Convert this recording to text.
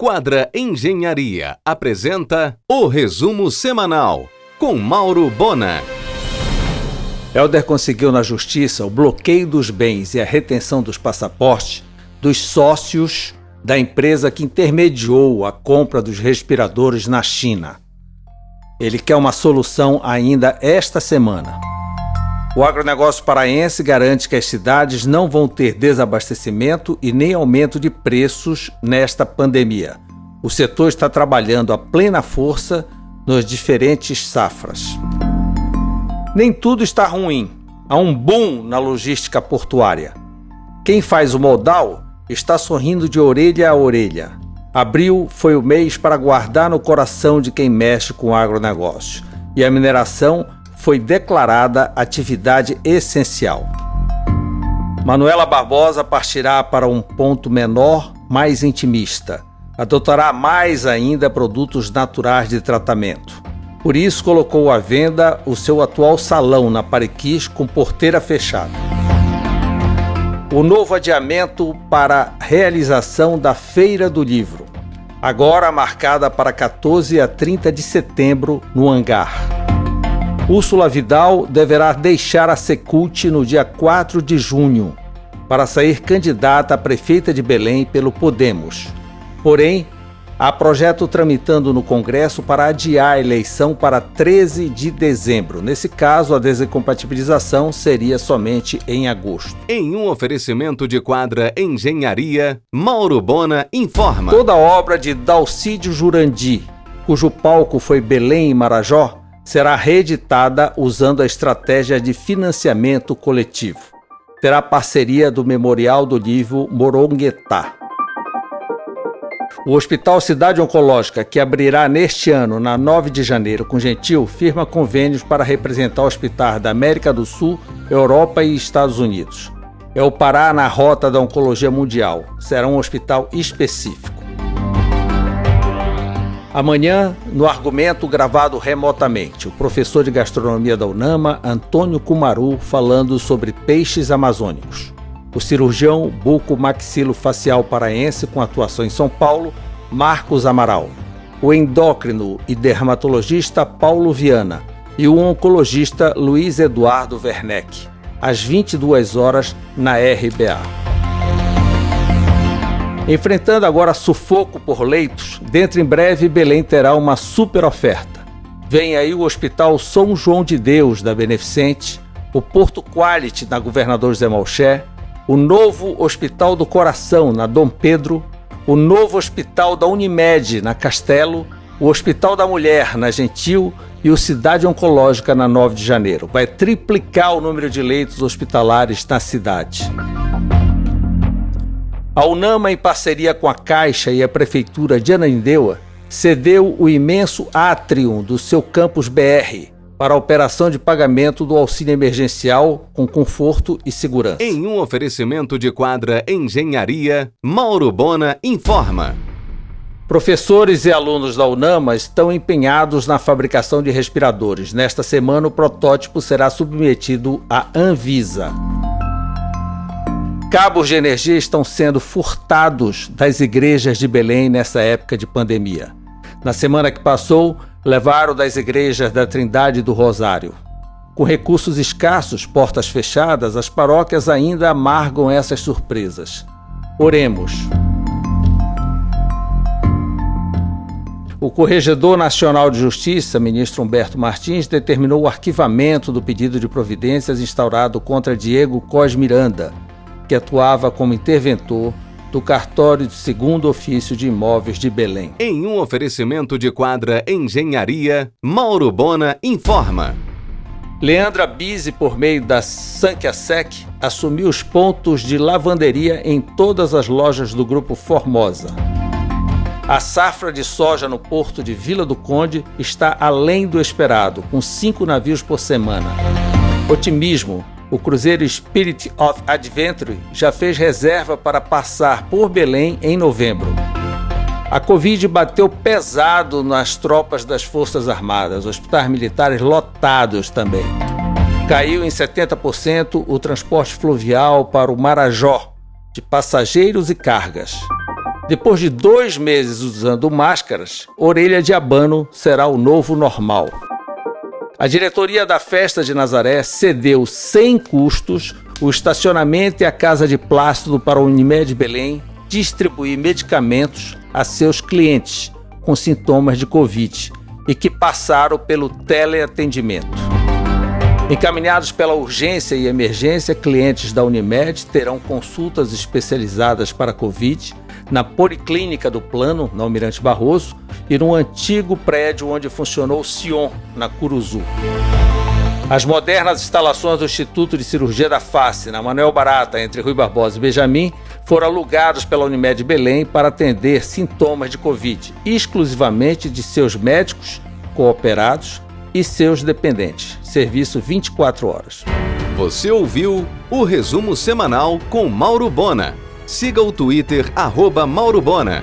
Quadra Engenharia apresenta o resumo semanal com Mauro Bona. Helder conseguiu na justiça o bloqueio dos bens e a retenção dos passaportes dos sócios da empresa que intermediou a compra dos respiradores na China. Ele quer uma solução ainda esta semana. O agronegócio paraense garante que as cidades não vão ter desabastecimento e nem aumento de preços nesta pandemia. O setor está trabalhando a plena força nas diferentes safras. Nem tudo está ruim. Há um boom na logística portuária. Quem faz o modal está sorrindo de orelha a orelha. Abril foi o mês para guardar no coração de quem mexe com o agronegócio. E a mineração foi declarada atividade essencial. Manuela Barbosa partirá para um ponto menor, mais intimista. Adotará mais ainda produtos naturais de tratamento. Por isso, colocou à venda o seu atual salão na Pariquis com porteira fechada. O novo adiamento para realização da Feira do Livro, agora marcada para 14 a 30 de setembro no Hangar. Úrsula Vidal deverá deixar a Secult no dia 4 de junho para sair candidata a prefeita de Belém pelo Podemos. Porém, há projeto tramitando no Congresso para adiar a eleição para 13 de dezembro. Nesse caso, a desincompatibilização seria somente em agosto. Em um oferecimento de quadra Engenharia, Mauro Bona informa. Toda obra de Dalcídio Jurandi, cujo palco foi Belém e Marajó, será reeditada usando a estratégia de financiamento coletivo. Terá parceria do Memorial do Livro Moronguetá. O Hospital Cidade Oncológica, que abrirá neste ano, na 9 de janeiro, com Gentil, firma convênios para representar hospitais da América do Sul, Europa e Estados Unidos. É o Pará na rota da oncologia mundial. Será um hospital específico. Amanhã, no argumento gravado remotamente, o professor de gastronomia da UNAMA, Antônio Kumaru, falando sobre peixes amazônicos. O cirurgião buco-maxilo-facial paraense com atuação em São Paulo, Marcos Amaral. O endócrino e dermatologista Paulo Viana e o oncologista Luiz Eduardo Werneck, às 22 horas na RBA. Enfrentando agora sufoco por leitos, dentro em breve Belém terá uma super oferta. Vem aí o Hospital São João de Deus da Beneficente, o Porto Quality na Governador José Malché, o novo Hospital do Coração na Dom Pedro, o novo Hospital da Unimed na Castelo, o Hospital da Mulher na Gentil e o Cidade Oncológica na 9 de Janeiro. Vai triplicar o número de leitos hospitalares na cidade. A Unama, em parceria com a Caixa e a Prefeitura de Ananindeua, cedeu o imenso átrio do seu campus BR para a operação de pagamento do auxílio emergencial com conforto e segurança. Em um oferecimento de quadra Engenharia, Mauro Bona informa. Professores e alunos da UNAMA estão empenhados na fabricação de respiradores. Nesta semana, o protótipo será submetido à Anvisa. Cabos de energia estão sendo furtados das igrejas de Belém nessa época de pandemia. Na semana que passou, levaram das igrejas da Trindade do Rosário. Com recursos escassos, portas fechadas, as paróquias ainda amargam essas surpresas. Oremos. O Corregedor Nacional de Justiça, ministro Humberto Martins, determinou o arquivamento do pedido de providências instaurado contra Diego Cos Miranda, que atuava como interventor do cartório de segundo ofício de imóveis de Belém. Em um oferecimento de quadra Engenharia, Mauro Bona informa. Leandra Bise, por meio da Sanquiasec, assumiu os pontos de lavanderia em todas as lojas do Grupo Formosa. A safra de soja no porto de Vila do Conde está além do esperado, com cinco navios por semana. Otimismo o cruzeiro Spirit of Adventure já fez reserva para passar por Belém em novembro. A Covid bateu pesado nas tropas das Forças Armadas, hospitais militares lotados também. Caiu em 70% o transporte fluvial para o Marajó, de passageiros e cargas. Depois de dois meses usando máscaras, Orelha de Abano será o novo normal. A diretoria da Festa de Nazaré cedeu sem custos o estacionamento e a casa de plástico para a Unimed Belém distribuir medicamentos a seus clientes com sintomas de Covid e que passaram pelo teleatendimento. Encaminhados pela urgência e emergência, clientes da Unimed terão consultas especializadas para Covid na Policlínica do Plano, na Almirante Barroso, e no antigo prédio onde funcionou o Sion, na Curuzu. As modernas instalações do Instituto de Cirurgia da Face, na Manuel Barata, entre Rui Barbosa e Benjamin, foram alugados pela Unimed Belém para atender sintomas de Covid, exclusivamente de seus médicos cooperados e seus dependentes. Serviço 24 horas. Você ouviu o resumo semanal com Mauro Bona. Siga o Twitter, arroba Mauro Bona.